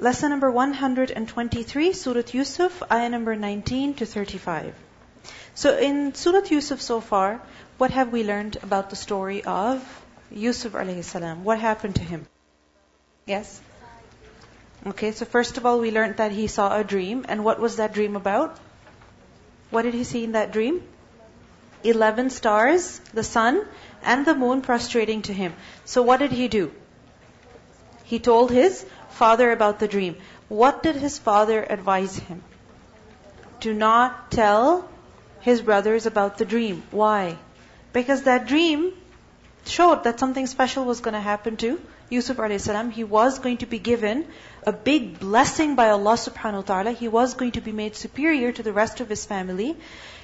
Lesson number 123, Surah Yusuf, ayah number 19 to 35. So in Surah Yusuf so far, what have we learned about the story of Yusuf alayhi salam? What happened to him? Yes? Okay, so first of all, we learned that he saw a dream. And what was that dream about? What did he see in that dream? Eleven stars, the sun, and the moon prostrating to him. So what did he do? He told his father about the dream. What did his father advise him? Do not tell his brothers about the dream. Why? Because that dream showed that something special was going to happen to Yusuf a.s. He was going to be given a big blessing by Allah subhanahu wa ta'ala. He was going to be made superior to the rest of his family.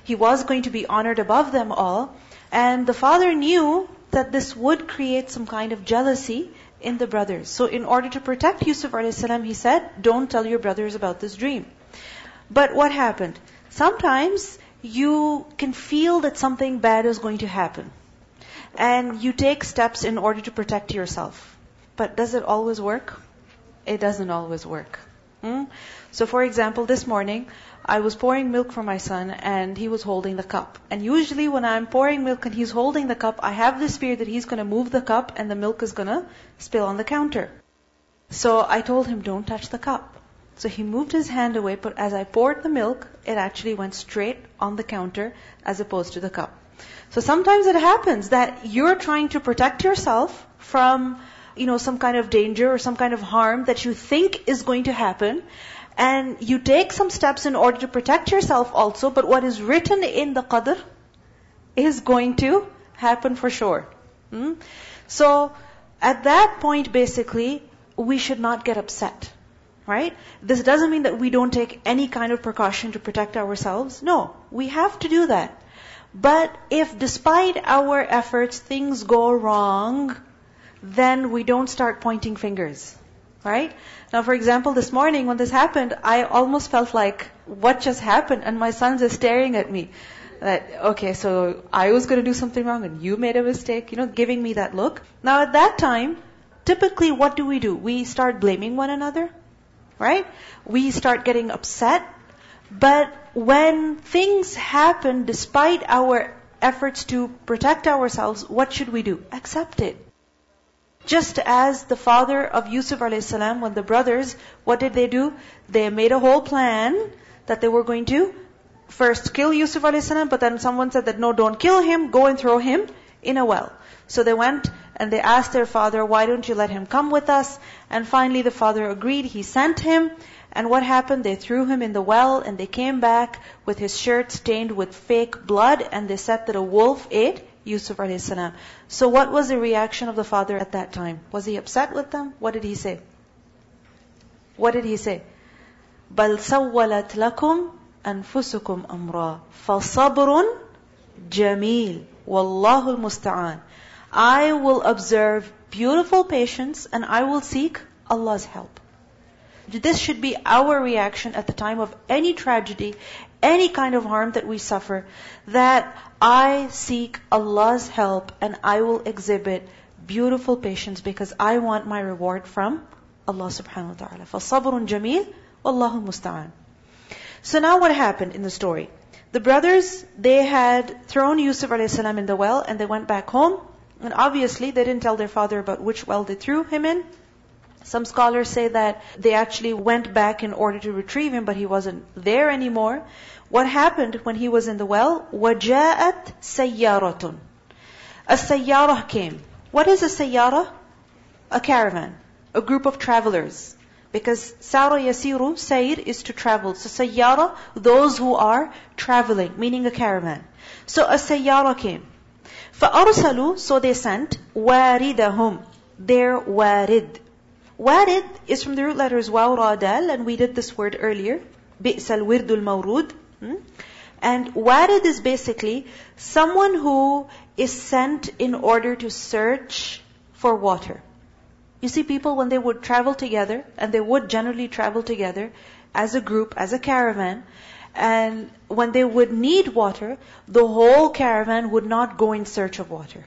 He was going to be honored above them all. And the father knew that this would create some kind of jealousy in the brothers. So in order to protect Yusuf a.s., he said, don't tell your brothers about this dream. But what happened? Sometimes you can feel that something bad is going to happen. And you take steps in order to protect yourself. But does it always work? It doesn't always work. Hmm? So for example, this morning, I was pouring milk for my son and he was holding the cup. And usually when I'm pouring milk and he's holding the cup, I have this fear that he's going to move the cup and the milk is going to spill on the counter. So I told him, don't touch the cup. So he moved his hand away, but as I poured the milk, it actually went straight on the counter as opposed to the cup. So sometimes it happens that you're trying to protect yourself from, you know, some kind of danger or some kind of harm that you think is going to happen. And you take some steps in order to protect yourself also, but what is written in the qadr is going to happen for sure. Hmm? So, at that point basically, we should not get upset. Right? This doesn't mean that we don't take any kind of precaution to protect ourselves. No, we have to do that. But if despite our efforts things go wrong, then we don't start pointing fingers. Right? Now, for example, this morning when this happened, I almost felt like, what just happened? And my son's are staring at me. That, okay, so I was going to do something wrong and you made a mistake, you know, giving me that look. Now, at that time, typically what do we do? We start blaming one another, right? We start getting upset. But when things happen despite our efforts to protect ourselves, what should we do? Accept it. Just as the father of Yusuf a.s., when the brothers, what did they do? They made a whole plan that they were going to first kill Yusuf a.s., but then someone said that no, don't kill him, go and throw him in a well. So they went and they asked their father, why don't you let him come with us? And finally the father agreed, he sent him. And what happened? They threw him in the well and they came back with his shirt stained with fake blood and they said that a wolf ate Yusuf a.s. So what was the reaction of the father at that time? Was he upset with them? What did he say? What did he say? بَلْ سَوَّلَتْ لَكُمْ أَنفُسُكُمْ أَمْرًا فَصَبْرٌ جَمِيلٌ وَاللَّهُ الْمُسْتَعَانِ I will observe beautiful patience and I will seek Allah's help. This should be our reaction at the time of any tragedy, any kind of harm that we suffer, that I seek Allah's help and I will exhibit beautiful patience because I want my reward from Allah subhanahu wa ta'ala. فَصَبْرٌ جَمِيلٌ وَاللَّهُ الْمُسْتَعَانِ So now what happened in the story? The brothers, they had thrown Yusuf a.s. in the well and they went back home. And obviously they didn't tell their father about which well they threw him in. Some scholars say that they actually went back in order to retrieve him, but he wasn't there anymore. What happened when he was in the well? وَجَاءَتْ سَيَّارَةٌ A sayyarah came. What is a sayyarah? A caravan. A group of travelers. Because sara yasiru, sayr is to travel. So sayyara, those who are traveling, meaning a caravan. So a sayyara came. فَأَرْسَلُوا So they sent وَارِدَهُمْ Their warid. Warid is from the root letters waw, ra, dal, and we did this word earlier. بِئْسَ الْوِرْدُ الْمَوْرُودُ Hmm? And warid is basically someone who is sent in order to search for water. You see people when they would travel together, and they would generally travel together as a group, as a caravan, and when they would need water, the whole caravan would not go in search of water.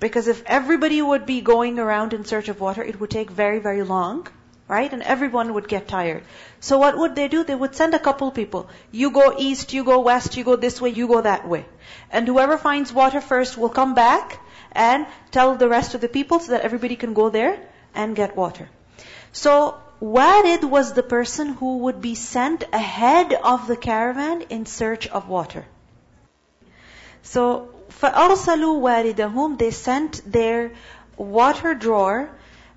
Because if everybody would be going around in search of water, it would take very, very long, right? And everyone would get tired. So what would they do? They would send a couple people. You go east, you go west, you go this way, you go that way. And whoever finds water first will come back and tell the rest of the people so that everybody can go there and get water. So Warid was the person who would be sent ahead of the caravan in search of water. So, فَأَرْسَلُوا وَارِدَهُمْ They sent their water drawer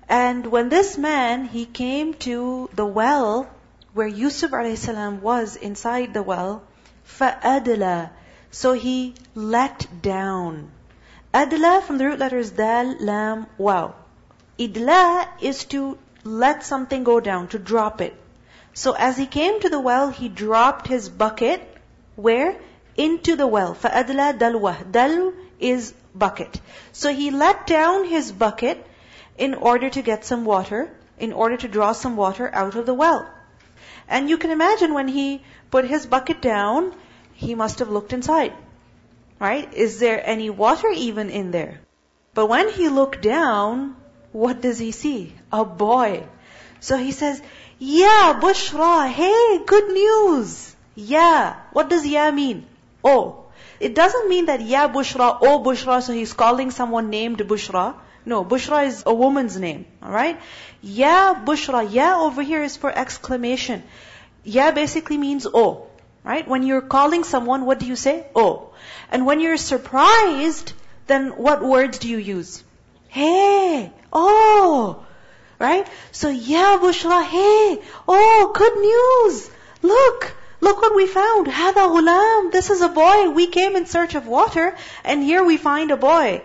and when this man, he came to the well where Yusuf a.s. was inside the well, فَأَدْلَى So he let down. Adla from the root letters dal, lam, wow. Idla is to let something go down, to drop it. So as he came to the well, he dropped his bucket, where? Into the well. فَأَدْلَى دَلْوَةً Dal is bucket. So he let down his bucket in order to get some water, in order to draw some water out of the well. And you can imagine when he put his bucket down, he must have looked inside. Right? Is there any water even in there? But when he looked down, what does he see? A boy. So he says, Yeah, Bushra, hey, good news. Yeah. What does yeah mean? Oh. It doesn't mean that yeah Bushra, oh Bushra, so he's calling someone named Bushra. No, Bushra is a woman's name. Alright? Yeah Bushra, yeah over here is for exclamation. Yeah basically means oh. Right? When you're calling someone, what do you say? Oh. And when you're surprised, then what words do you use? Hey, oh, right? So, yeah, Bushra, hey, oh, good news. Look, look what we found. Hada ghulam, this is a boy. We came in search of water, and here we find a boy.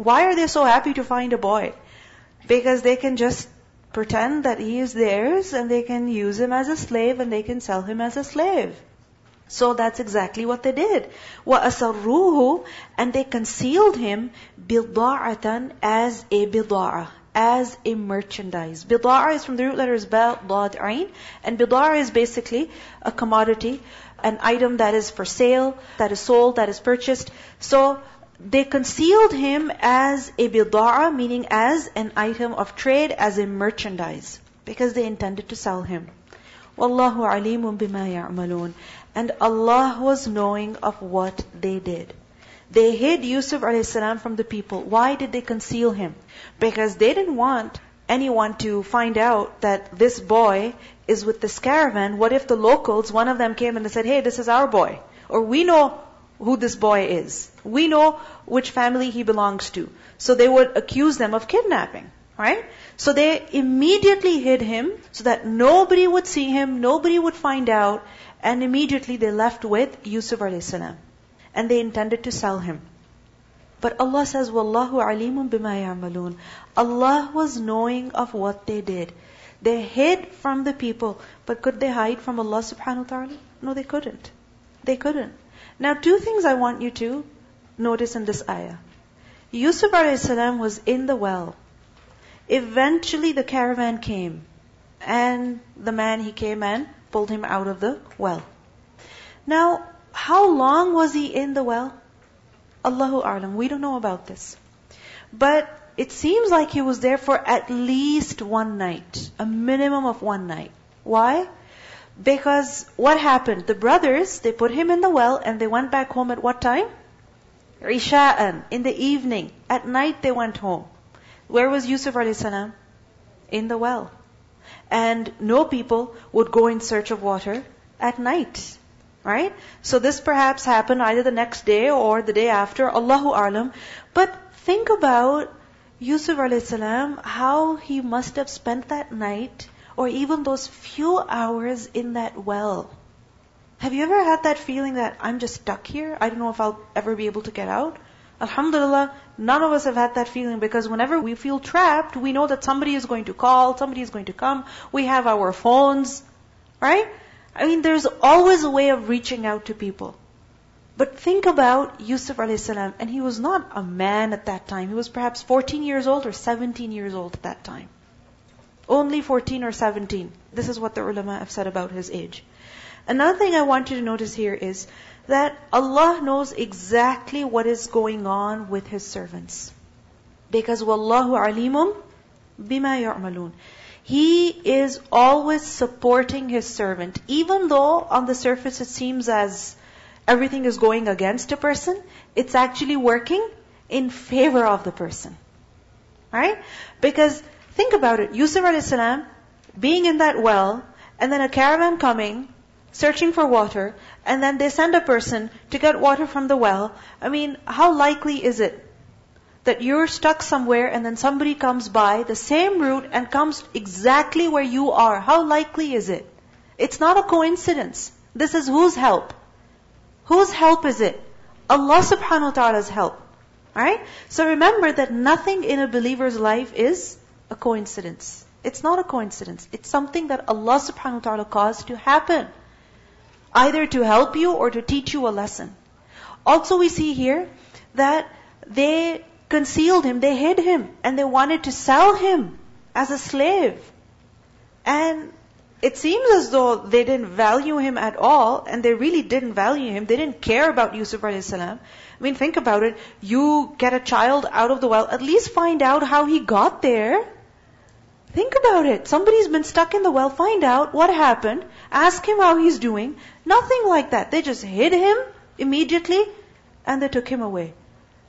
Why are they so happy to find a boy? Because they can just pretend that he is theirs, and they can use him as a slave, and they can sell him as a slave. So that's exactly what they did. وَأَسَرُّوهُ And they concealed him بِضَاعَةً as a bida'ah, as a merchandise. Bida'ah is from the root letters ba, dad, ain. And bida'ah is basically a commodity, an item that is for sale, that is sold, that is purchased. So they concealed him as a bid'ah, meaning as an item of trade, as a merchandise, because they intended to sell him. Wallahu alimun bima ya'malun. And Allah was knowing of what they did. They hid Yusuf a.s. from the people. Why did they conceal him? Because they didn't want anyone to find out that this boy is with this caravan. What if the locals, one of them came and said, hey, this is our boy. Or we know who this boy is. We know which family he belongs to. So they would accuse them of kidnapping. Right? So they immediately hid him so that nobody would see him, nobody would find out, and immediately they left with Yusuf a.s. And they intended to sell him. But Allah says, Wallahu alimun bima ya'malun. Allah was knowing of what they did. They hid from the people, but could they hide from Allah subhanahu wa ta'ala? No, they couldn't. They couldn't. Now two things I want you to notice in this ayah. Yusuf a.s. was in the well. Eventually the caravan came. And the man, he came and pulled him out of the well. Now, how long was he in the well? Allahu A'lam. We don't know about this. But it seems like he was there for at least one night. A minimum of one night. Why? Because what happened? The brothers, they put him in the well and they went back home at what time? Isha'an, in the evening. At night they went home. Where was Yusuf a.s.? In the well. And no people would go in search of water at night. Right? So this perhaps happened either the next day or the day after, Allahu Alam. But think about Yusuf a.s., how he must have spent that night or even those few hours in that well. Have you ever had that feeling that I'm just stuck here? I don't know if I'll ever be able to get out? Alhamdulillah, none of us have had that feeling because whenever we feel trapped, we know that somebody is going to call, somebody is going to come. We have our phones, right? I mean, there's always a way of reaching out to people. But think about Yusuf a.s. and he was not a man at that time. He was perhaps 14 years old or 17 years old at that time. Only 14 or 17. This is what the ulama have said about his age. Another thing I want you to notice here is that Allah knows exactly what is going on with His servants. Because wallahu alimum bima ya'malun. He is always supporting his servant. Even though on the surface it seems as everything is going against a person, it's actually working in favor of the person. Right? Because think about it. Yusuf a.s. being in that well, and then a caravan coming, searching for water, and then they send a person to get water from the well. I mean, how likely is it that you're stuck somewhere and then somebody comes by the same route and comes exactly where you are? How likely is it? It's not a coincidence. This is whose help? Whose help is it? Allah subhanahu wa ta'ala's help. Alright? So remember that nothing in a believer's life is a coincidence. It's not a coincidence. It's something that Allah subhanahu wa ta'ala caused to happen. Either to help you or to teach you a lesson. Also we see here that they concealed him, they hid him, and they wanted to sell him as a slave. And it seems as though they didn't value him at all, and they really didn't value him. They didn't care about Yusuf a.s. I mean, think about it. You get a child out of the well, at least find out how he got there. Think about it. Somebody's been stuck in the well, find out what happened, ask him how he's doing. Nothing like that. They just hid him immediately, and they took him away.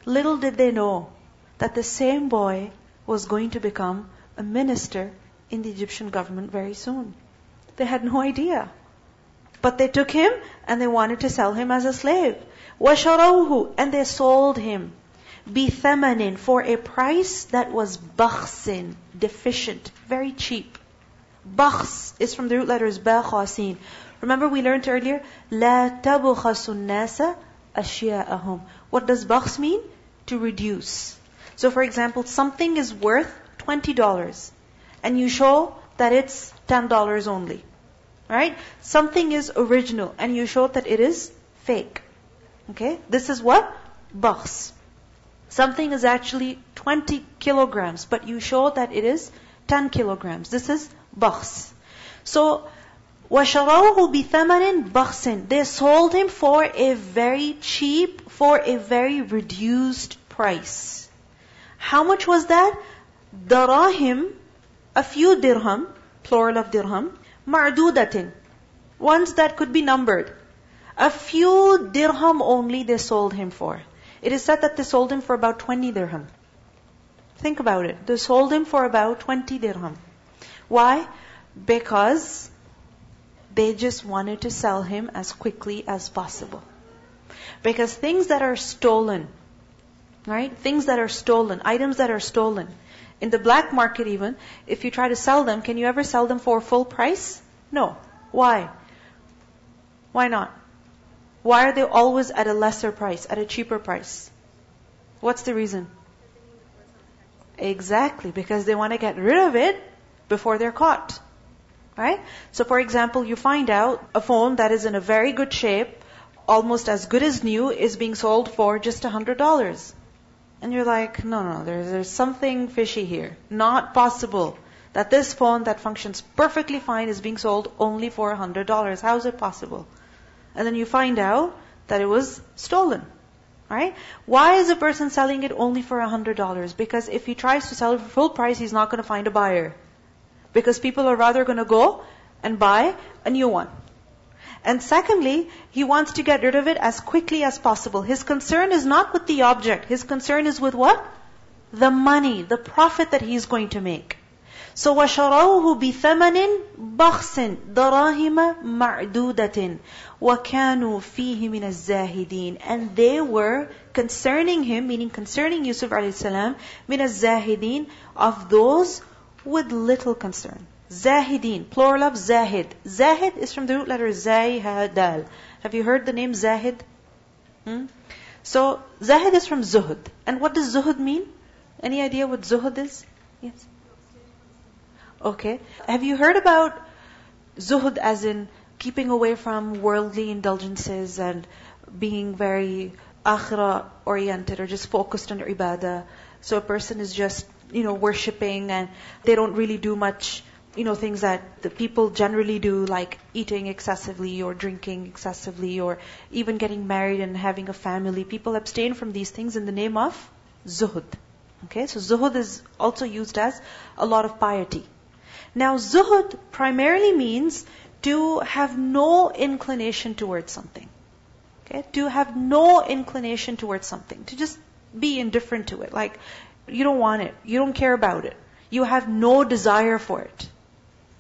Little did they know that the same boy was going to become a minister in the Egyptian government very soon. They had no idea. But they took him and they wanted to sell him as a slave. وَشَرَوْهُ And they sold him. بِثَمَنٍ For a price that was bakhsin, deficient, very cheap. Bakhs is from the root letters ba khasin. Remember we learned earlier, لا تبخس الناس أشياءهم. What does bakhs mean? To reduce. So for example, something is worth $20 and you show that it's $10 only. Right? Something is original and you show that it is fake. Okay? This is what? Bakhs. Something is actually 20 kilograms, but you show that it is 10 kilograms. This is bakhs. So, وَشَرَوْهُ بِثَمَنٍ بَخْسٍ They sold him for a very cheap, for a very reduced price. How much was that? Darahim, a few dirham, plural of dirham, mardudatin, ones that could be numbered. A few dirham only they sold him for. It is said that they sold him for about 20 dirham. Think about it. They sold him for about 20 dirham. Why? Because they just wanted to sell him as quickly as possible. Because things that are stolen, right? Things that are stolen, items that are stolen, in the black market even, if you try to sell them, can you ever sell them for full price? No. Why? Why not? Why are they always at a lesser price, at a cheaper price? What's the reason? Exactly, because they want to get rid of it before they're caught. Right? So for example, you find out a phone that is in a very good shape, almost as good as new, is being sold for just a hundred dollars. And you're like, no, no, there's, there's something fishy here. Not possible that this phone that functions perfectly fine is being sold only for $100. How is it possible? And then you find out that it was stolen. Right? Why is a person selling it only for $100? Because if he tries to sell it for full price, he's not going to find a buyer. Because people are rather going to go and buy a new one. And secondly, he wants to get rid of it as quickly as possible. His concern is not with the object. His concern is with what? The money, the profit that he's going to make. So وَشَرَوْهُ بِثَمَنٍ بَخْسٍ دَرَاهِمَ مَعْدُودَةٍ وَكَانُوا فِيهِ مِنَ الزَّاهِدِينَ And they were concerning him, meaning concerning Yusuf a.s., مِنَ الزَّاهِدِينَ of those with little concern. Zahidin, plural of Zahid. Zahid is from the root letter Zayhadal. Have you heard the name Zahid? Hmm? So, Zahid is from Zuhud. And what does Zuhud mean? Any idea what Zuhud is? Yes. Okay. Have you heard about Zuhud as in keeping away from worldly indulgences and being very akhira oriented or just focused on ibadah? So a person is just, you know, worshipping and they don't really do much you know, things that the people generally do, like eating excessively or drinking excessively or even getting married and having a family. People abstain from these things in the name of zuhud. Okay, so zuhud is also used as a lot of piety. Now, zuhud primarily means to have no inclination towards something. Okay? To have no inclination towards something. To just be indifferent to it. Like, you don't want it. You don't care about it. You have no desire for it.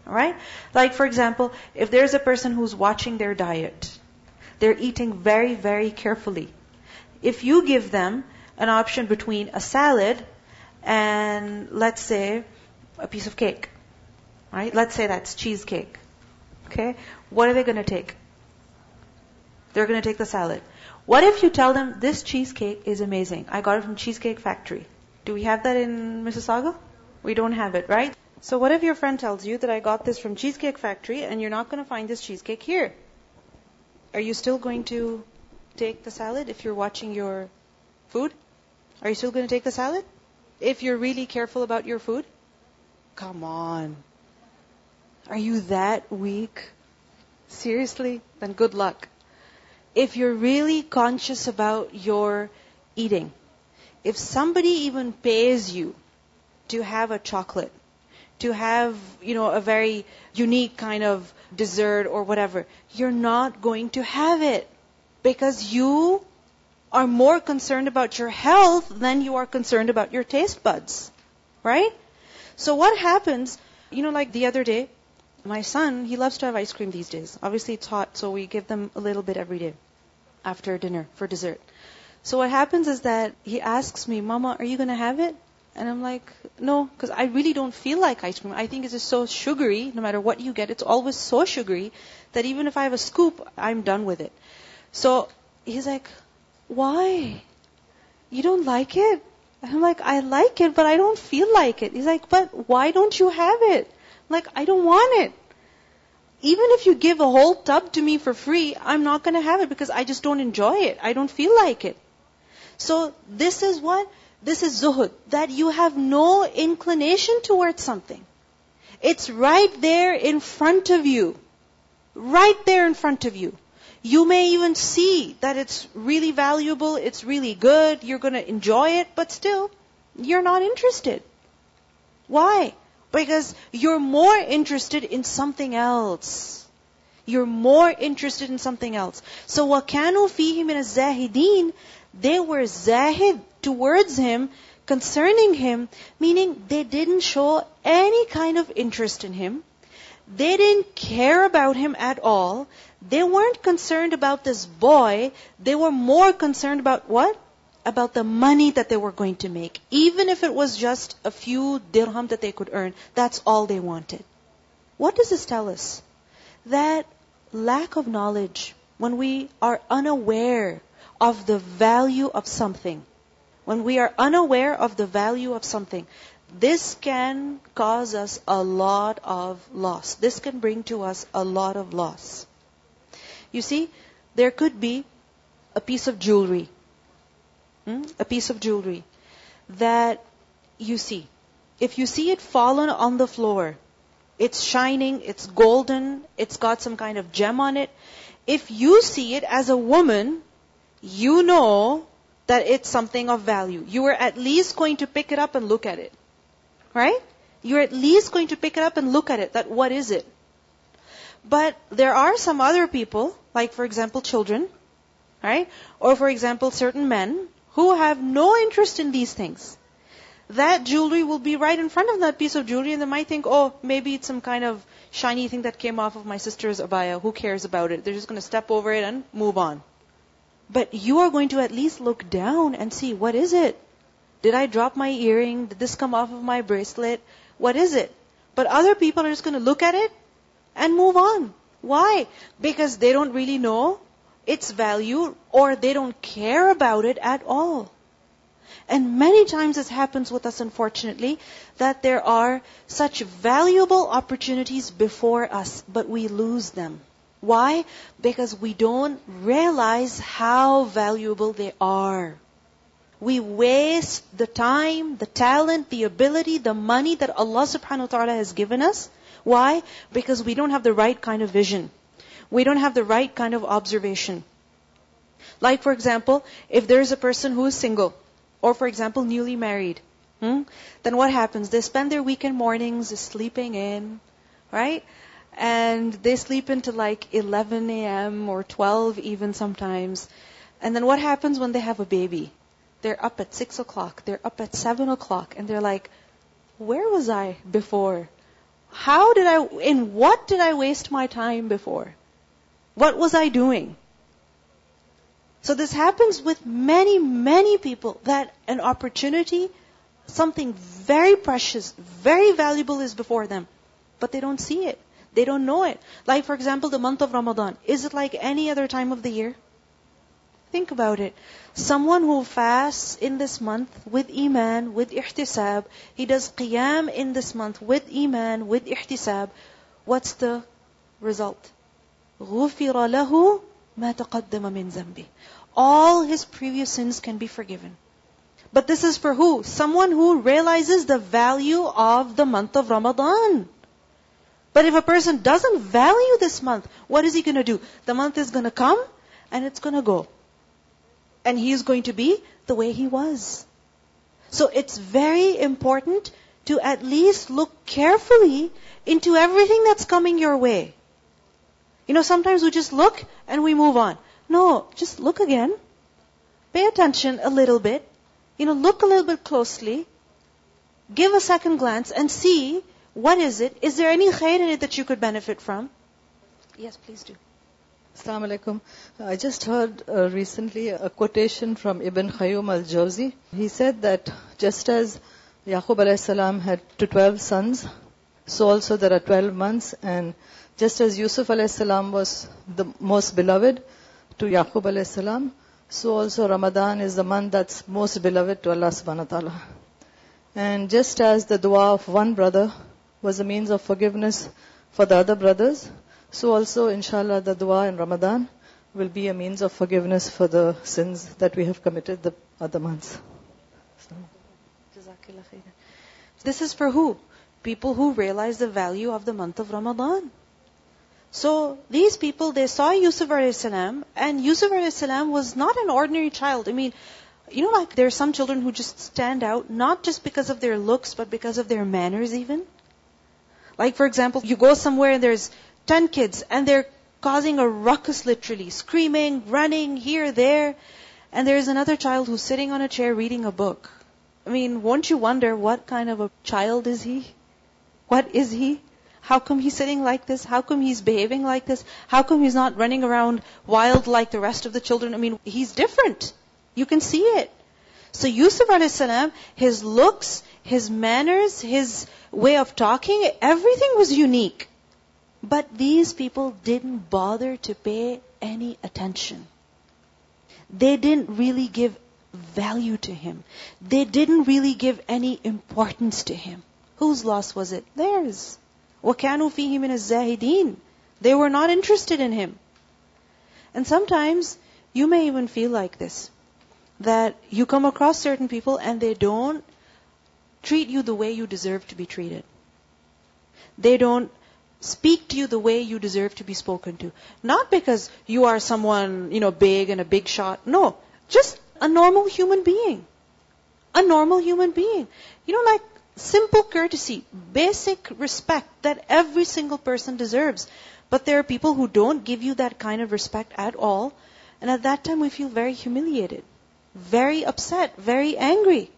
Alright? Like, for example, if there's a person who's watching their diet, they're eating very, very carefully. If you give them an option between a salad and, let's say, a piece of cake, right? Let's say that's cheesecake. Okay? What are they going to take? They're going to take the salad. What if you tell them this cheesecake is amazing? I got it from Cheesecake Factory. Do we have that in Mississauga? We don't have it, right? So what if your friend tells you that I got this from Cheesecake Factory and you're not going to find this cheesecake here? Are you still going to take the salad if you're watching your food? Are you still going to take the salad? If you're really careful about your food? Come on. Are you that weak? Seriously? Then good luck. If you're really conscious about your eating, if somebody even pays you to have a chocolate, to have, you know, a very unique kind of dessert or whatever, you're not going to have it because you are more concerned about your health than you are concerned about your taste buds. Right? So what happens, you know, like the other day, my son, he loves to have ice cream these days. Obviously it's hot, so we give them a little bit every day after dinner for dessert. So what happens is that he asks me, Mama, are you going to have it? And I'm like, no, because I really don't feel like ice cream. I think it's just so sugary, no matter what you get, it's always so sugary that even if I have a scoop, I'm done with it. So he's like, why? You don't like it? I'm like, I like it, but I don't feel like it. He's like, but why don't you have it? Like, I don't want it. Even if you give a whole tub to me for free, I'm not going to have it because I just don't enjoy it. I don't feel like it. So this is what? This is zuhud. That you have no inclination towards something. It's right there in front of you. Right there in front of you. You may even see that it's really valuable, it's really good, you're going to enjoy it, but still, you're not interested. Why? Because you're more interested in something else. You're more interested in something else. So وَكَانُوا فِيهِ مِنَ الزَّاهِدِينَ They were zahid towards him, concerning him, meaning they didn't show any kind of interest in him. They didn't care about him at all. They weren't concerned about this boy. They were more concerned about what? About the money that they were going to make. Even if it was just a few dirham that they could earn, that's all they wanted. What does this tell us? That lack of knowledge, when we are unaware of the value of something, when we are unaware of the value of something, this can cause us a lot of loss. This can bring to us a lot of loss. You see, there could be a piece of jewelry, hmm? a piece of jewelry that you see. If you see it fallen on the floor, it's shining, it's golden, it's got some kind of gem on it. If you see it as a woman, you know that it's something of value. You are at least going to pick it up and look at it. Right? You're at least going to pick it up and look at it, that what is it? But there are some other people, like for example children, right? Or for example certain men who have no interest in these things. That jewelry will be right in front of that piece of jewelry and they might think, oh, maybe it's some kind of shiny thing that came off of my sister's abaya. Who cares about it? They're just going to step over it and move on. But you are going to at least look down and see, what is it? Did I drop my earring? Did this come off of my bracelet? What is it? But other people are just going to look at it and move on. Why? Because they don't really know its value or they don't care about it at all. And many times this happens with us, unfortunately, that there are such valuable opportunities before us, but we lose them. Why? Because we don't realize how valuable they are. We waste the time, the talent, the ability, the money that Allah subhanahu wa ta'ala has given us why? Because we don't have the right kind of vision. We don't have the right kind of observation. Like for example, if there is a person who is single, or for example, newly married, hmm, then what happens? They spend their weekend mornings sleeping in, right? And they sleep into like 11 a.m. or 12 even sometimes. And then what happens when they have a baby? They're up at 6 o'clock, they're up at 7 o'clock, and they're like, where was I before? How did I, in what did I waste my time before? What was I doing? So this happens with many, many people that an opportunity, something very precious, very valuable is before them, but they don't see it. They don't know it. Like for example, the month of Ramadan. Is it like any other time of the year? Think about it. Someone who fasts in this month with iman, with ihtisab, he does qiyam in this month with iman, with ihtisab. What's the result? غُفِرَ لَهُ مَا تَقَدَّمَ مِنْ ذَنْبِهِ All his previous sins can be forgiven. But this is for who? Someone who realizes the value of the month of Ramadan. But if a person doesn't value this month, what is he going to do? The month is going to come and it's going to go. And he is going to be the way he was. So it's very important to at least look carefully into everything that's coming your way. You know, sometimes we just look and we move on. No, just look again. Pay attention a little bit. You know, look a little bit closely. Give a second glance and see what is it. Is there any khair in it that you could benefit from? Yes, please do. Assalamu alaikum. I just heard uh, recently a quotation from Ibn Qayyim al-Jawzi. He said that just as Yaqub alayhi salam had to 12 sons, so also there are 12 months and just as Yusuf salam was the most beloved to Yaqub salam, so also Ramadan is the month that's most beloved to Allah subhanahu wa ta'ala. And just as the dua of one brother was a means of forgiveness for the other brothers, so also inshallah the dua in Ramadan will be a means of forgiveness for the sins that we have committed the other months. This is for who? People who realize the value of the month of Ramadan. So these people, they saw Yusuf salam, and Yusuf salam was not an ordinary child. I mean, you know, like there are some children who just stand out, not just because of their looks, but because of their manners even. Like for example, you go somewhere and there's 10 kids, and they're causing a ruckus literally, screaming, running here, there, and there's another child who's sitting on a chair reading a book. I mean, won't you wonder what kind of a child is he? What is he? How come he's sitting like this? How come he's behaving like this? How come he's not running around wild like the rest of the children? I mean, he's different. You can see it. So Yusuf salam, his looks, his manners, his way of talking, everything was unique. But these people didn't bother to pay any attention. They didn't really give value to him. They didn't really give any importance to him. Whose loss was it? Theirs. وَكَانُوا فِيهِ مِنَ الزَّاهِدِينَ They were not interested in him. And sometimes you may even feel like this. That you come across certain people and they don't treat you the way you deserve to be treated. They don't speak to you the way you deserve to be spoken to. Not because you are someone, you know, big and a big shot. No. Just a normal human being. A normal human being. You know, like simple courtesy, basic respect that every single person deserves. But there are people who don't give you that kind of respect at all. And at that time we feel very humiliated, very upset, very angry.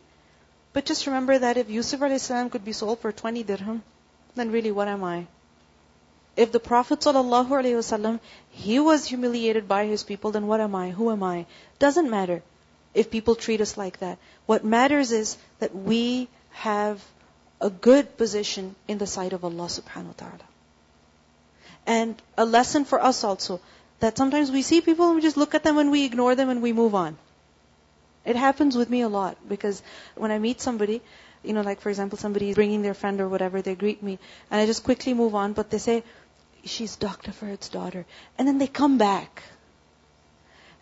But just remember that if Yusuf a.s. could be sold for 20 dirham, then really what am I? If the Prophet ﷺ, he was humiliated by his people, then what am I? Who am I? Doesn't matter if people treat us like that. What matters is that we have a good position in the sight of Allah subhanahu wa ta'ala. And a lesson for us also, that sometimes we see people and we just look at them and we ignore them and we move on. It happens with me a lot because when I meet somebody, you know, like for example, somebody is bringing their friend or whatever, they greet me, and I just quickly move on, but they say, she's Dr. Farhat's daughter. And then they come back.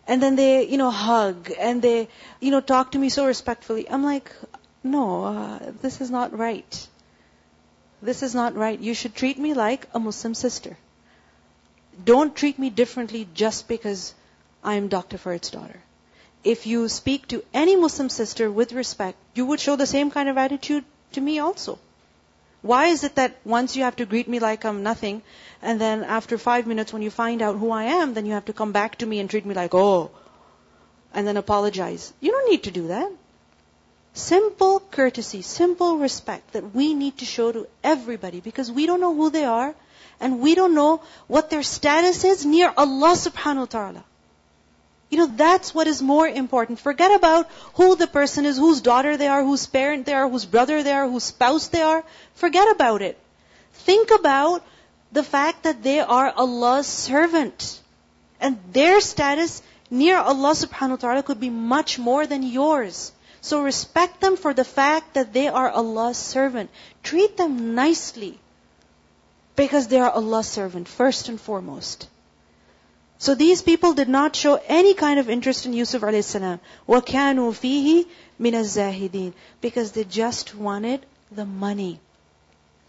And then they, you know, hug and they, you know, talk to me so respectfully. I'm like, no, uh, this is not right. This is not right. You should treat me like a Muslim sister. Don't treat me differently just because I am Dr. Farhat's daughter. If you speak to any Muslim sister with respect, you would show the same kind of attitude to me also. Why is it that once you have to greet me like I'm nothing, and then after five minutes when you find out who I am, then you have to come back to me and treat me like, oh, and then apologize? You don't need to do that. Simple courtesy, simple respect that we need to show to everybody because we don't know who they are and we don't know what their status is near Allah subhanahu wa ta'ala. You know, that's what is more important. Forget about who the person is, whose daughter they are, whose parent they are, whose brother they are, whose spouse they are. Forget about it. Think about the fact that they are Allah's servant. And their status near Allah subhanahu wa ta'ala could be much more than yours. So respect them for the fact that they are Allah's servant. Treat them nicely. Because they are Allah's servant, first and foremost. So these people did not show any kind of interest in Yusuf alayhi salam. وَكَانُوا فِيهِ مِنَ الزَّاهِدِينَ Because they just wanted the money.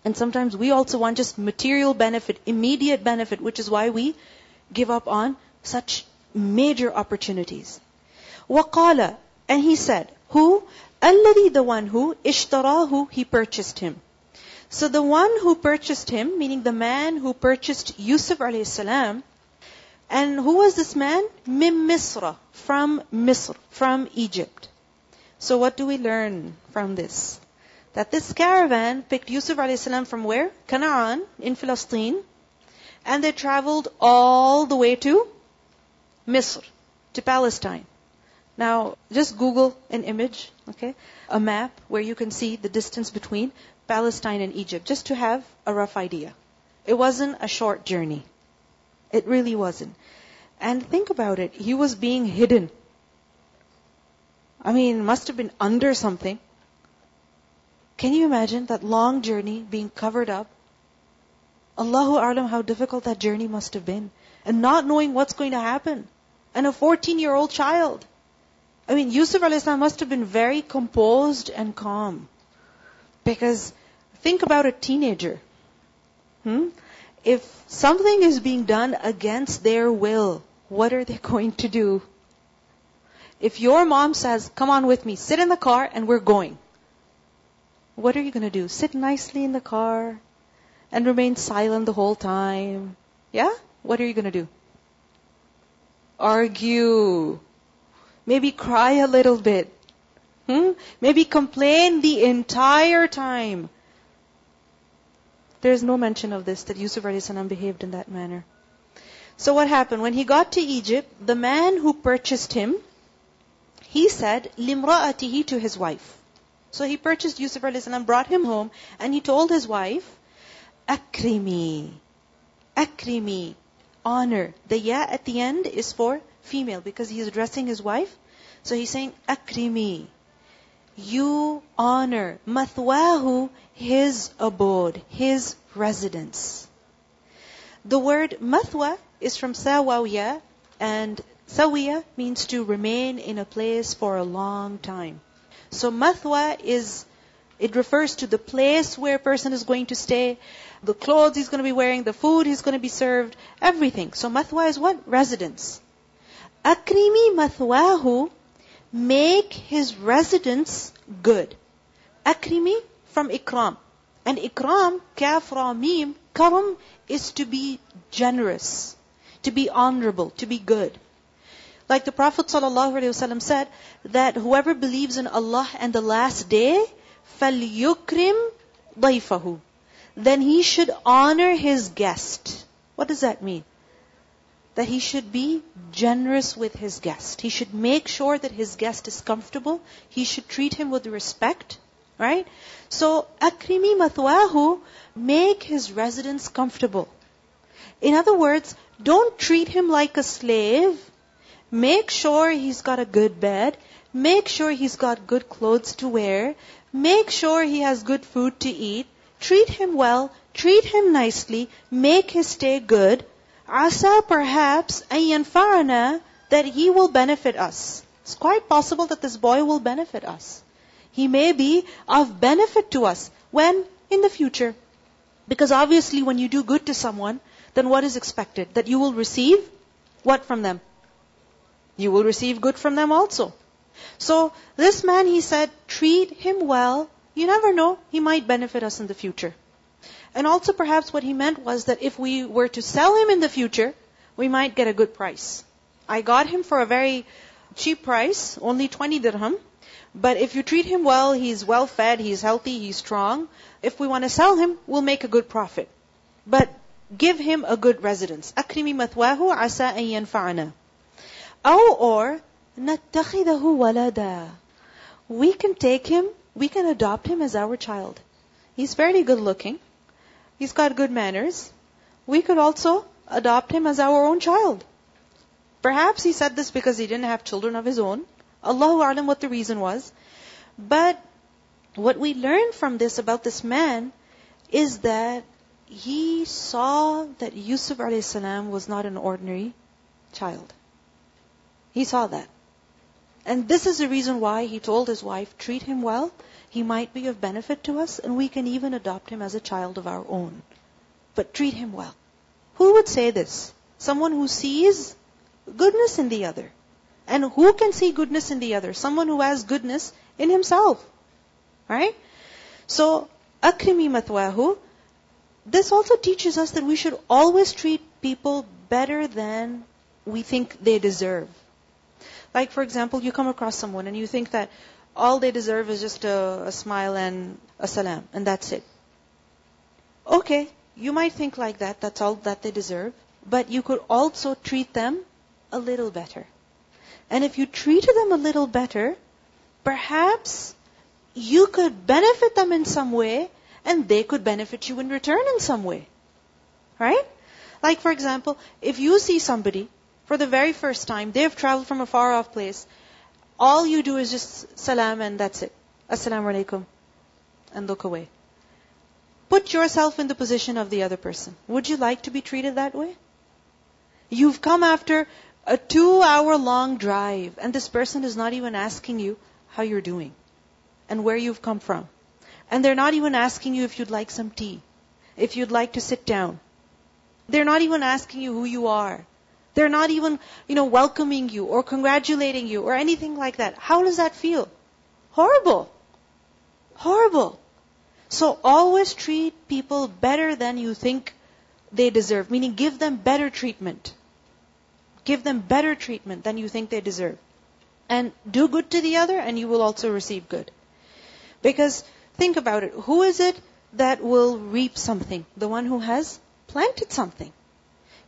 And sometimes we also want just material benefit, immediate benefit, which is why we give up on such major opportunities. وَقَالَ And he said, who? Alladhi, the one who, ishtarahu, he purchased him. So the one who purchased him, meaning the man who purchased Yusuf alayhi salam, and who was this man? Mim Misra, from Misr, from Egypt. So what do we learn from this? That this caravan picked Yusuf alayhi salam from where? Canaan, in Palestine, and they traveled all the way to Misr, to Palestine. Now, just Google an image, okay? A map where you can see the distance between Palestine and Egypt, just to have a rough idea. It wasn't a short journey. It really wasn't. And think about it. He was being hidden. I mean, must have been under something. Can you imagine that long journey being covered up? Allahu A'lam how difficult that journey must have been. And not knowing what's going to happen. And a 14 year old child. I mean, Yusuf a.s. must have been very composed and calm. Because think about a teenager. Hmm? if something is being done against their will, what are they going to do? If your mom says, come on with me, sit in the car and we're going. What are you going to do? Sit nicely in the car and remain silent the whole time. Yeah? What are you going to do? Argue. Maybe cry a little bit. Hmm? Maybe complain the entire time. There is no mention of this, that Yusuf a.s. behaved in that manner. So what happened? When he got to Egypt, the man who purchased him, he said, limra'atihi to his wife. So he purchased Yusuf a.s., brought him home, and he told his wife, akrimi, akrimi, honor. The ya at the end is for female, because he is addressing his wife. So he's saying, akrimi, you honor mathwahu, his abode, his residence. The word mathwa is from sawawiya, and sawiya means to remain in a place for a long time. So mathwa is, it refers to the place where a person is going to stay, the clothes he's going to be wearing, the food he's going to be served, everything. So mathwa is what? Residence. Akrimi mathwahu make his residence good. Akrimi from ikram. And ikram, kaf, ra, mim, karam is to be generous, to be honorable, to be good. Like the Prophet ﷺ said, that whoever believes in Allah and the last day, فَلْيُكْرِمْ ضَيْفَهُ Then he should honor his guest. What does that mean? That he should be generous with his guest. He should make sure that his guest is comfortable. He should treat him with respect. Right? So, akrimi mathwahu, make his residence comfortable. In other words, don't treat him like a slave. Make sure he's got a good bed. Make sure he's got good clothes to wear. Make sure he has good food to eat. Treat him well. Treat him nicely. Make his stay good Asa perhaps farana that he will benefit us. It's quite possible that this boy will benefit us. He may be of benefit to us. When? In the future. Because obviously when you do good to someone, then what is expected? That you will receive what from them? You will receive good from them also. So this man, he said, treat him well. You never know, he might benefit us in the future. And also perhaps what he meant was that if we were to sell him in the future, we might get a good price. I got him for a very cheap price, only 20 dirham. But if you treat him well, he's well fed, he's healthy, he's strong. If we want to sell him, we'll make a good profit. But give him a good residence. أكرمي مثواه عسى أن ينفعنا. أو or نتخذه ولدا. We can take him, we can adopt him as our child. He's fairly good looking. He's got good manners. We could also adopt him as our own child. Perhaps he said this because he didn't have children of his own. Allahu A'lam what the reason was. But what we learn from this about this man is that he saw that Yusuf a.s. was not an ordinary child. He saw that. And this is the reason why he told his wife, treat him well, he might be of benefit to us, and we can even adopt him as a child of our own. But treat him well. Who would say this? Someone who sees goodness in the other. And who can see goodness in the other? Someone who has goodness in himself. Right? So, akrimi matwahu, this also teaches us that we should always treat people better than we think they deserve. Like, for example, you come across someone and you think that all they deserve is just a, a smile and a salam, and that's it. Okay, you might think like that, that's all that they deserve, but you could also treat them a little better. And if you treated them a little better, perhaps you could benefit them in some way and they could benefit you in return in some way. Right? Like for example, if you see somebody for the very first time, they've traveled from a far off place, all you do is just salam and that's it. Assalamu alaikum. And look away. Put yourself in the position of the other person. Would you like to be treated that way? You've come after a two hour long drive and this person is not even asking you how you're doing and where you've come from. And they're not even asking you if you'd like some tea, if you'd like to sit down. They're not even asking you who you are. They're not even, you know, welcoming you or congratulating you or anything like that. How does that feel? Horrible. Horrible. So always treat people better than you think they deserve, meaning give them better treatment. Give them better treatment than you think they deserve. And do good to the other and you will also receive good. Because think about it. Who is it that will reap something? The one who has planted something.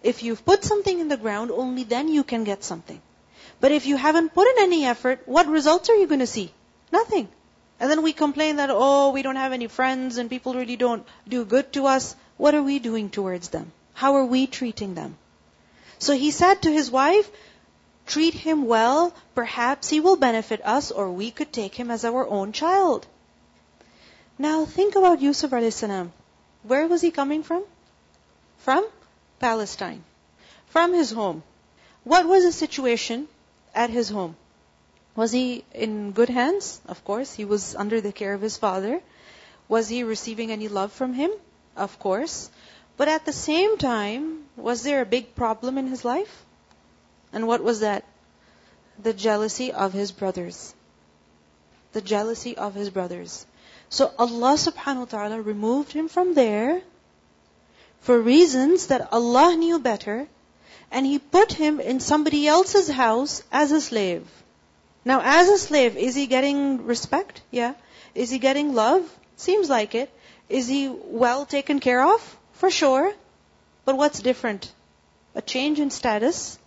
If you've put something in the ground, only then you can get something. But if you haven't put in any effort, what results are you going to see? Nothing. And then we complain that, oh, we don't have any friends and people really don't do good to us. What are we doing towards them? How are we treating them? So he said to his wife, treat him well, perhaps he will benefit us or we could take him as our own child. Now think about Yusuf a.s. Where was he coming from? From Palestine. From his home. What was the situation at his home? Was he in good hands? Of course. He was under the care of his father. Was he receiving any love from him? Of course. But at the same time, was there a big problem in his life? And what was that? The jealousy of his brothers. The jealousy of his brothers. So Allah subhanahu wa ta'ala removed him from there for reasons that Allah knew better, and He put him in somebody else's house as a slave. Now, as a slave, is he getting respect? Yeah. Is he getting love? Seems like it. Is he well taken care of? For sure. But what's different? A change in status,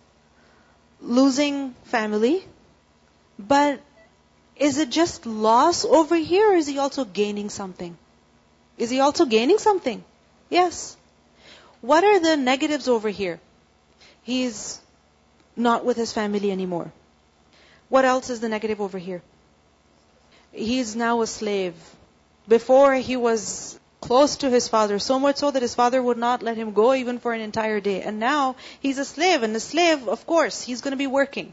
losing family, but is it just loss over here or is he also gaining something? Is he also gaining something? Yes. What are the negatives over here? He's not with his family anymore. What else is the negative over here? He's now a slave. Before he was close to his father, so much so that his father would not let him go even for an entire day. And now he's a slave, and a slave, of course, he's going to be working.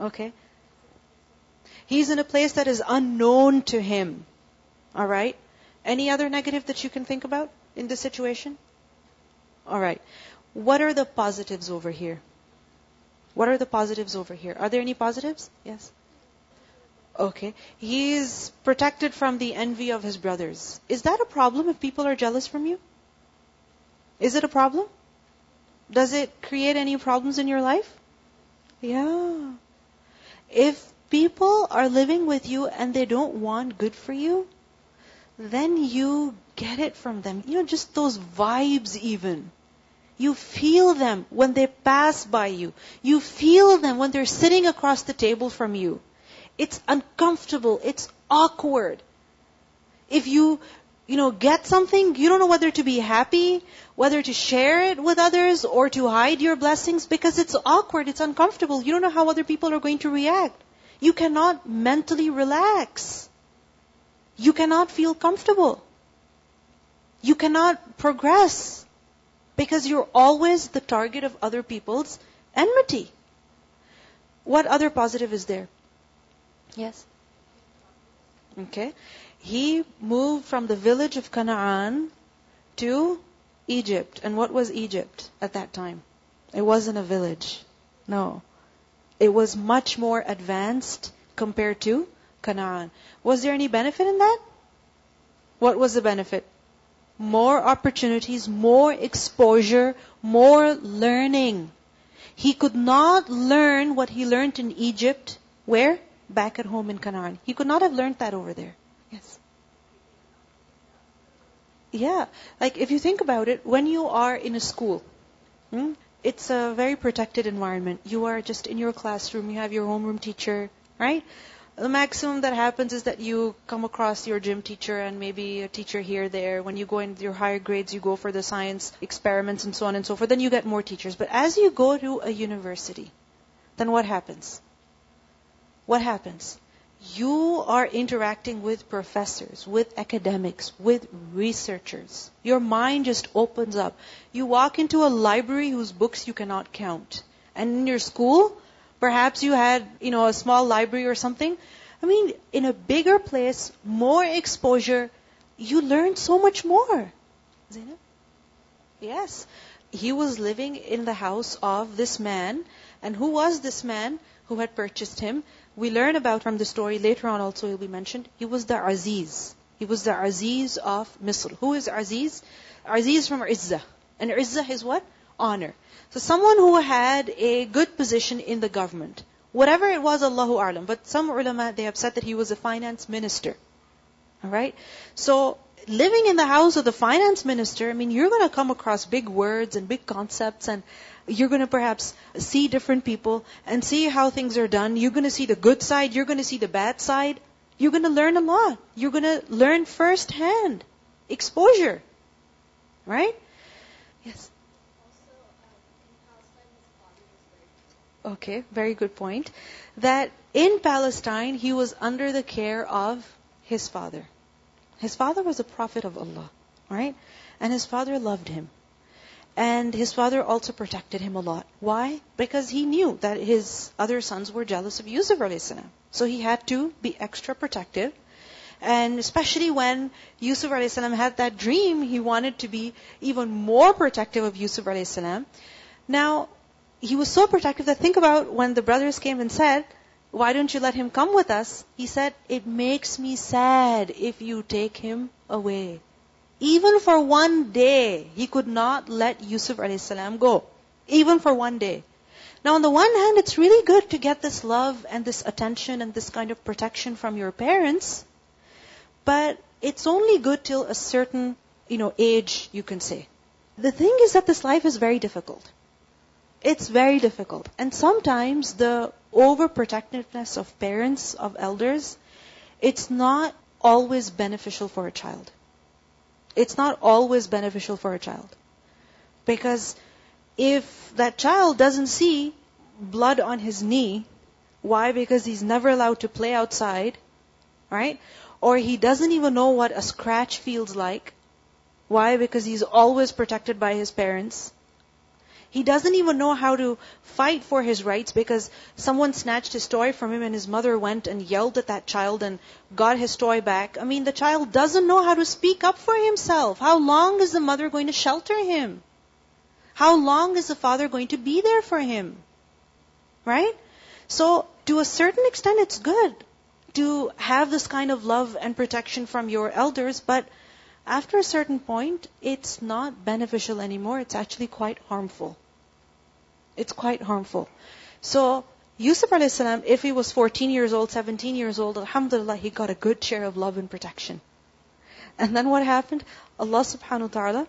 Okay? He's in a place that is unknown to him. Alright? Any other negative that you can think about in this situation? Alright. What are the positives over here? What are the positives over here? Are there any positives? Yes. Okay. He is protected from the envy of his brothers. Is that a problem if people are jealous from you? Is it a problem? Does it create any problems in your life? Yeah. If people are living with you and they don't want good for you, then you get it from them. You know, just those vibes even. You feel them when they pass by you. You feel them when they're sitting across the table from you. It's uncomfortable. It's awkward. If you, you know, get something, you don't know whether to be happy, whether to share it with others, or to hide your blessings because it's awkward, it's uncomfortable. You don't know how other people are going to react. You cannot mentally relax. You cannot feel comfortable. You cannot progress because you're always the target of other people's enmity. What other positive is there? Yes? Okay. He moved from the village of Canaan to Egypt. And what was Egypt at that time? It wasn't a village. No. It was much more advanced compared to Canaan. Was there any benefit in that? What was the benefit? More opportunities, more exposure, more learning. He could not learn what he learned in Egypt. Where? Back at home in Canaan. He could not have learned that over there. Yes. Yeah. Like if you think about it, when you are in a school, hmm, it's a very protected environment. You are just in your classroom, you have your homeroom teacher, right? The maximum that happens is that you come across your gym teacher and maybe a teacher here, there. When you go into your higher grades, you go for the science experiments and so on and so forth. Then you get more teachers. But as you go to a university, then what happens? What happens? You are interacting with professors, with academics, with researchers. Your mind just opens up. You walk into a library whose books you cannot count. And in your school, Perhaps you had, you know, a small library or something. I mean, in a bigger place, more exposure, you learn so much more. Zainab? Yes. He was living in the house of this man. And who was this man who had purchased him? We learn about from the story later on also he'll be mentioned. He was the Aziz. He was the Aziz of Misr. Who is Aziz? Aziz from Izzah. And Izzah is what? Honor. So someone who had a good position in the government, whatever it was, Allahu A'lam. But some ulama, they have said that he was a finance minister. Alright? So, living in the house of the finance minister, I mean, you're going to come across big words and big concepts and you're going to perhaps see different people and see how things are done. You're going to see the good side. You're going to see the bad side. You're going to learn a lot. You're going to learn firsthand. Exposure. Right? Yes. Okay, very good point. That in Palestine, he was under the care of his father. His father was a prophet of Allah, right? And his father loved him. And his father also protected him a lot. Why? Because he knew that his other sons were jealous of Yusuf a.s. So he had to be extra protective. And especially when Yusuf a.s. had that dream, he wanted to be even more protective of Yusuf a.s. Now, he was so protective that think about when the brothers came and said, why don't you let him come with us? He said, it makes me sad if you take him away. Even for one day, he could not let Yusuf go. Even for one day. Now on the one hand, it's really good to get this love and this attention and this kind of protection from your parents, but it's only good till a certain, you know, age, you can say. The thing is that this life is very difficult. It's very difficult. And sometimes the overprotectiveness of parents, of elders, it's not always beneficial for a child. It's not always beneficial for a child. Because if that child doesn't see blood on his knee, why? Because he's never allowed to play outside, right? Or he doesn't even know what a scratch feels like. Why? Because he's always protected by his parents. He doesn't even know how to fight for his rights because someone snatched his toy from him and his mother went and yelled at that child and got his toy back. I mean, the child doesn't know how to speak up for himself. How long is the mother going to shelter him? How long is the father going to be there for him? Right? So, to a certain extent, it's good to have this kind of love and protection from your elders, but after a certain point, it's not beneficial anymore. It's actually quite harmful. It's quite harmful. So, Yusuf a.s., if he was 14 years old, 17 years old, alhamdulillah, he got a good share of love and protection. And then what happened? Allah subhanahu wa ta'ala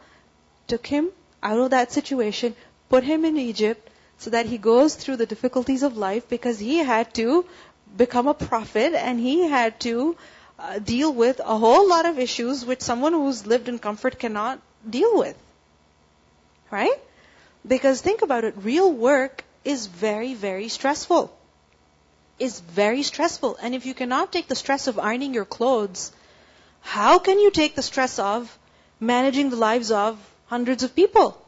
took him out of that situation, put him in Egypt, so that he goes through the difficulties of life because he had to become a prophet and he had to uh, deal with a whole lot of issues which someone who's lived in comfort cannot deal with. Right? Because think about it, real work is very, very stressful. Is very stressful. And if you cannot take the stress of ironing your clothes, how can you take the stress of managing the lives of hundreds of people?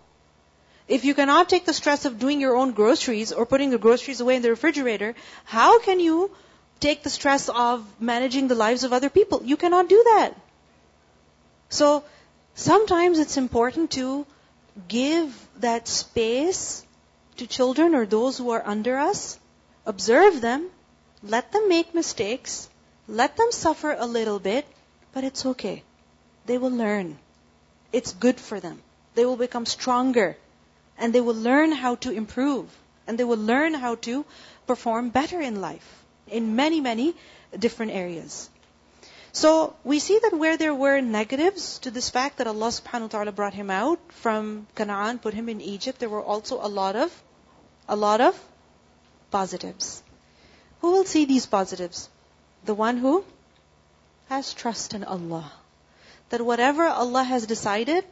If you cannot take the stress of doing your own groceries or putting the groceries away in the refrigerator, how can you take the stress of managing the lives of other people? You cannot do that. So, sometimes it's important to give that space to children or those who are under us. Observe them. Let them make mistakes. Let them suffer a little bit, but it's okay. They will learn. It's good for them. They will become stronger and they will learn how to improve and they will learn how to perform better in life in many, many different areas. So we see that where there were negatives to this fact that Allah subhanahu wa ta'ala brought him out from Canaan, put him in Egypt, there were also a lot of a lot of positives. Who will see these positives? The one who has trust in Allah. That whatever Allah has decided,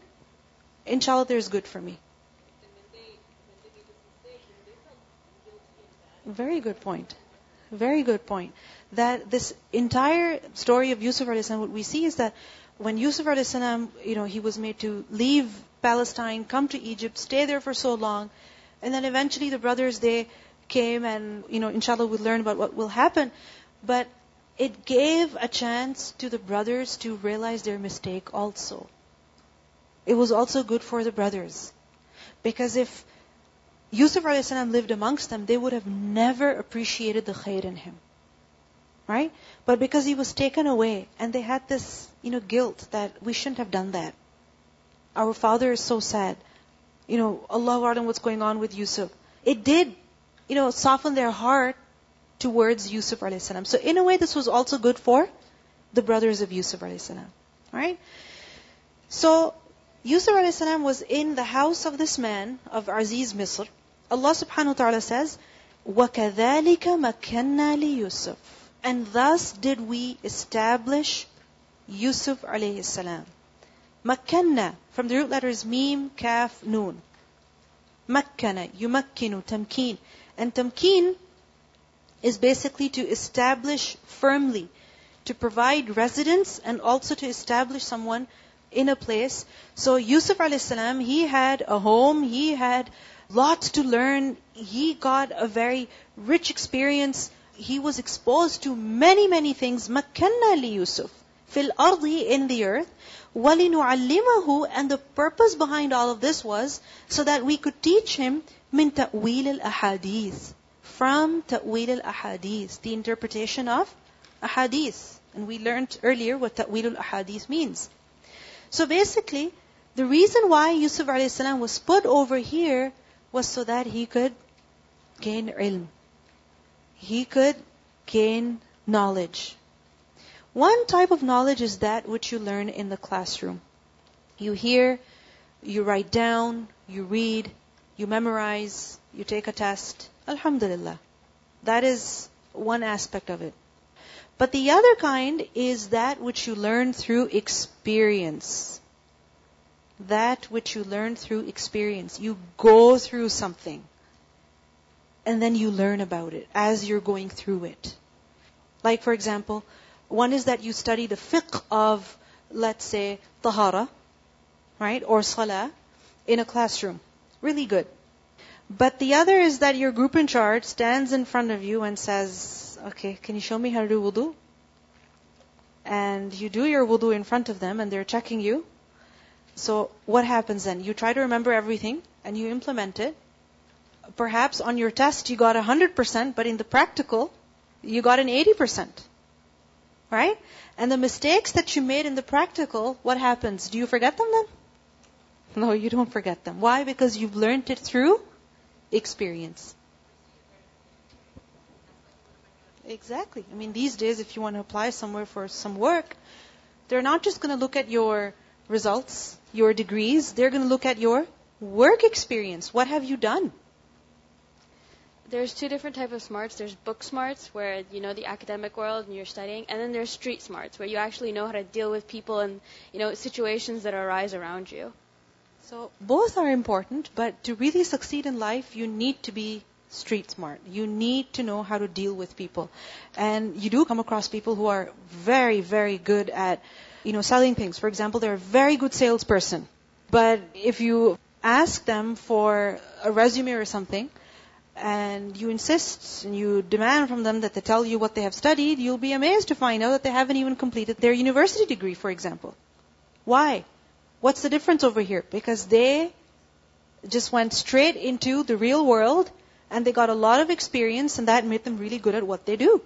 inshallah there's good for me. Very good point. Very good point. That this entire story of Yusuf a.s., what we see is that when Yusuf a.s., you know, he was made to leave Palestine, come to Egypt, stay there for so long, and then eventually the brothers, they came and, you know, inshallah we'll learn about what will happen. But it gave a chance to the brothers to realize their mistake also. It was also good for the brothers. Because if Yusuf a.s. lived amongst them, they would have never appreciated the khair in him Right? But because he was taken away, and they had this, you know, guilt that we shouldn't have done that. Our father is so sad. You know, Allah Alam what's going on with Yusuf. It did, you know, soften their heart towards Yusuf a.s. So in a way, this was also good for the brothers of Yusuf a.s. Right? So, Yusuf a.s. was in the house of this man, of Aziz Misr, Allah subhanahu wa ta'ala says, وَكَذَلِكَ مَكَّنَّا لِيُوسُفَ and thus did we establish Yusuf alayhi salam. Makkanna, from the root letters mim, kaf, noon. Makkana, yumakkinu, tamkeen. And tamkeen is basically to establish firmly, to provide residence and also to establish someone in a place. So Yusuf alayhi he had a home, he had lots to learn. He got a very rich experience He was exposed to many, many things. مَكَّنَّا لِيُوسُفْ fil ardi in the earth. وَلِنُعَلِّمَهُ And the purpose behind all of this was so that we could teach him min ta'wil al-ahadith. From ta'wil al-ahadith. The interpretation of ahadith. And we learned earlier what ta'wil al-ahadith means. So basically, the reason why Yusuf a.s. was put over here was so that he could gain ilm. he could gain knowledge. One type of knowledge is that which you learn in the classroom. You hear, you write down, you read, you memorize, you take a test. Alhamdulillah. That is one aspect of it. But the other kind is that which you learn through experience that which you learn through experience. You go through something. And then you learn about it as you're going through it. Like, for example, one is that you study the fiqh of, let's say, tahara, right? Or salah in a classroom. Really good. But the other is that your group in charge stands in front of you and says, okay, can you show me how to do wudu? And you do your wudu in front of them and they're checking you. So what happens then? You try to remember everything and you implement it. Perhaps on your test you got 100%, but in the practical, you got an 80%. Right? And the mistakes that you made in the practical, what happens? Do you forget them then? No, you don't forget them. Why? Because you've learned it through experience. Exactly. I mean, these days, if you want to apply somewhere for some work, they're not just going to look at your results, your degrees. They're going to look at your work experience. What have you done? There's two different types of smarts. There's book smarts, where you know the academic world and you're studying, and then there's street smarts, where you actually know how to deal with people and you know situations that arise around you. So both are important, but to really succeed in life, you need to be street smart. You need to know how to deal with people. And you do come across people who are very, very good at, you know, selling things. For example, they're a very good salesperson. But if you ask them for a resume or something, and you insist and you demand from them that they tell you what they have studied, you'll be amazed to find out that they haven't even completed their university degree, for example. Why? What's the difference over here? Because they just went straight into the real world and they got a lot of experience and that made them really good at what they do.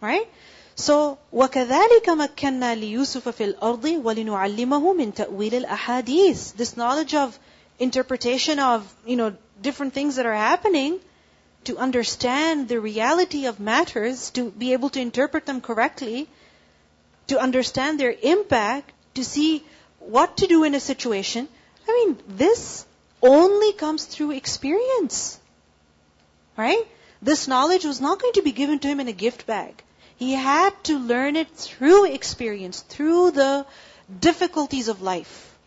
Right? So, وَكَذَلِكَ مَكَّنَّا لِيُوسُفَ فِي الْأَرْضِ وَلِنُعَلِّمَهُ مِنْ تَأْوِيلِ الْأَحَادِيثِ This knowledge of interpretation of, you know, different things that are happening, to understand the reality of matters, to be able to interpret them correctly, to understand their impact, to see what to do in a situation. I mean, this only comes through experience. Right? This knowledge was not going to be given to him in a gift bag. He had to learn it through experience, through the difficulties of life.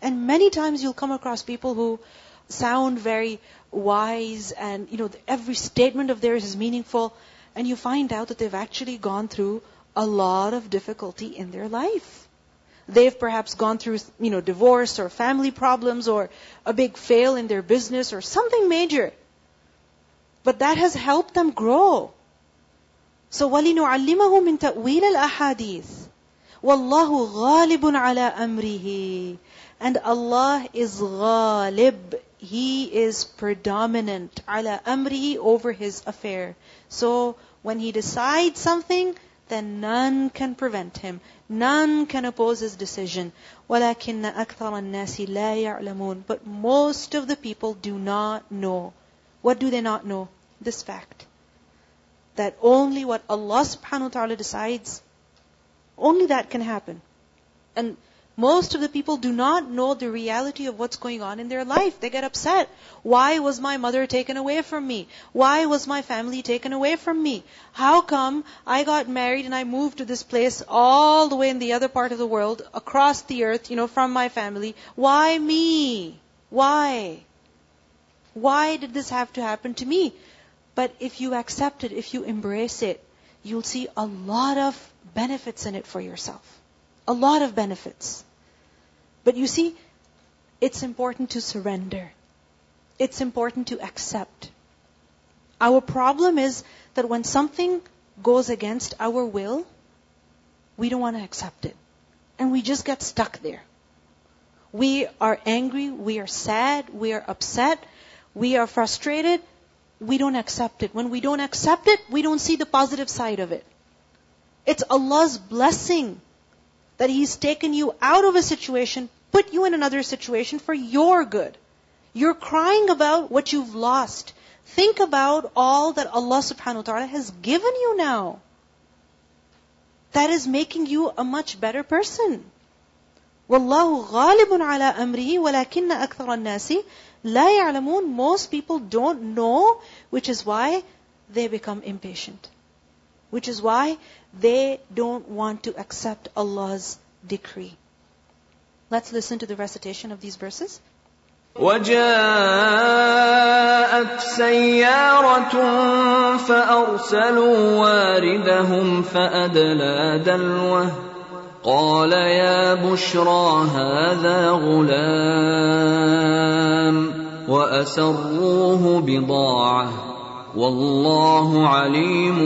And many times you'll come across people who sound very wise and, you know, every statement of theirs is meaningful and you find out that they've actually gone through a lot of difficulty in their life. They've perhaps gone through, you know, divorce or family problems or a big fail in their business or something major. But that has helped them grow. So وَلِنُعَلِّمَهُ مِنْ تَأْوِيلِ الْأَحَادِيثِ وَاللَّهُ غَالِبٌ عَلَى أَمْرِهِ And Allah is ghalib. He is predominant ala amrihi over his affair. So when he decides something, then none can prevent him. None can oppose his decision. وَلَكِنَّ أَكْثَرَ النَّاسِ لَا يَعْلَمُونَ But most of the people do not know. What do they not know? This fact. That only what Allah subhanahu wa ta'ala decides, only that can happen. And most of the people do not know the reality of what's going on in their life. They get upset. Why was my mother taken away from me? Why was my family taken away from me? How come I got married and I moved to this place all the way in the other part of the world, across the earth, you know, from my family? Why me? Why? Why did this have to happen to me? But if you accept it, if you embrace it, you'll see a lot of benefits in it for yourself. A lot of benefits. But you see, it's important to surrender. It's important to accept. Our problem is that when something goes against our will, we don't want to accept it. And we just get stuck there. We are angry, we are sad, we are upset, we are frustrated, we don't accept it. When we don't accept it, we don't see the positive side of it. It's Allah's blessing that He's taken you out of a situation, put you in another situation for your good. You're crying about what you've lost. Think about all that Allah subhanahu wa ta'ala has given you now. That is making you a much better person. والله غالب على أمره ولكن أكثر الناس لا يعلمون. Most people don't know, which is why they become impatient. Which is why they don't want to accept Allah's decree. Let's listen to the recitation of these verses. وجاءت سيارة فأرسلوا واردهم فأدلى دلوه. قال يا بشرى هذا غلام وأسروه بضاعة. والله عليم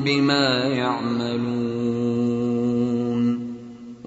بما يعملون.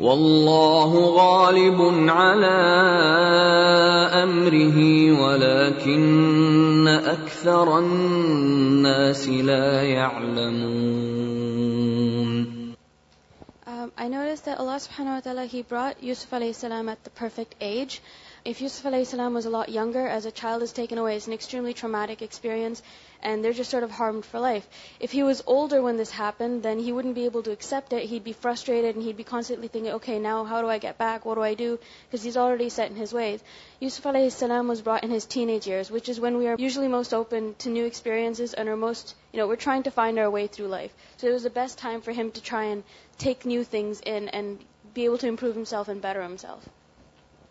والله غالب على امره ولكن أكثر الناس لا يعلمون Um, I noticed that Allah subhanahu wa ta'ala, He brought Yusuf alayhi salam at the perfect age. If Yusuf salam was a lot younger, as a child is taken away, it's an extremely traumatic experience and they're just sort of harmed for life. If he was older when this happened, then he wouldn't be able to accept it. He'd be frustrated and he'd be constantly thinking, okay, now how do I get back? What do I do? Because he's already set in his ways. Yusuf salam was brought in his teenage years, which is when we are usually most open to new experiences and are most, you know, we're trying to find our way through life. So it was the best time for him to try and take new things in and be able to improve himself and better himself.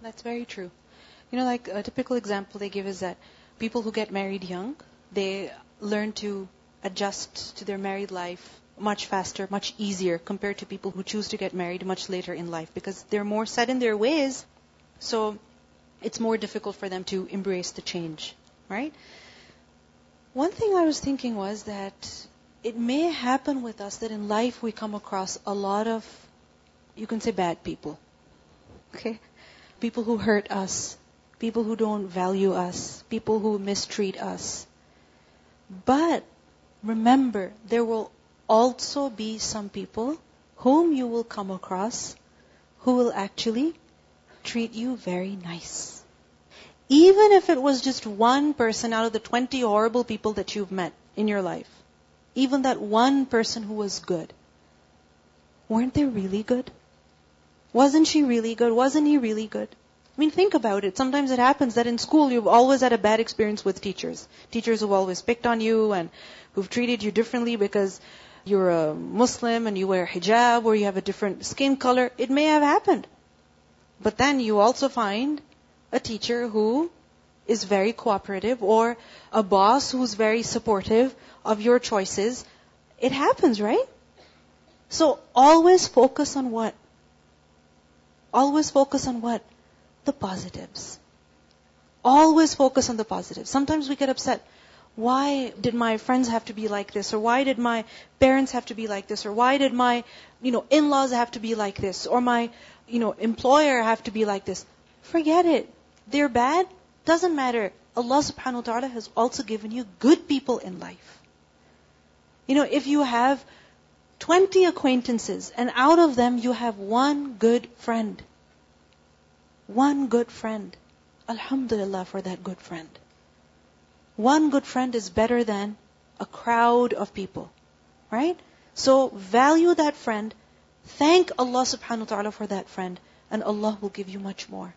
That's very true. You know, like a typical example they give is that people who get married young, they learn to adjust to their married life much faster, much easier compared to people who choose to get married much later in life because they're more set in their ways. So it's more difficult for them to embrace the change, right? One thing I was thinking was that it may happen with us that in life we come across a lot of, you can say bad people. Okay? People who hurt us, people who don't value us, people who mistreat us. But remember, there will also be some people whom you will come across who will actually treat you very nice. Even if it was just one person out of the 20 horrible people that you've met in your life, even that one person who was good, weren't they really good? Wasn't she really good? Wasn't he really good? I mean, think about it. Sometimes it happens that in school you've always had a bad experience with teachers. Teachers who've always picked on you and who've treated you differently because you're a Muslim and you wear hijab or you have a different skin color. It may have happened. But then you also find a teacher who is very cooperative or a boss who's very supportive of your choices. It happens, right? So always focus on what? Always focus on what? The positives. Always focus on the positives. Sometimes we get upset. Why did my friends have to be like this? Or why did my parents have to be like this? Or why did my, you know, in-laws have to be like this? Or my, you know, employer have to be like this? Forget it. They're bad. Doesn't matter. Allah subhanahu wa ta'ala has also given you good people in life. You know, if you have 20 acquaintances and out of them you have one good friend, one good friend. Alhamdulillah for that good friend. One good friend is better than a crowd of people. Right? So value that friend. Thank Allah subhanahu wa ta'ala for that friend. And Allah will give you much more.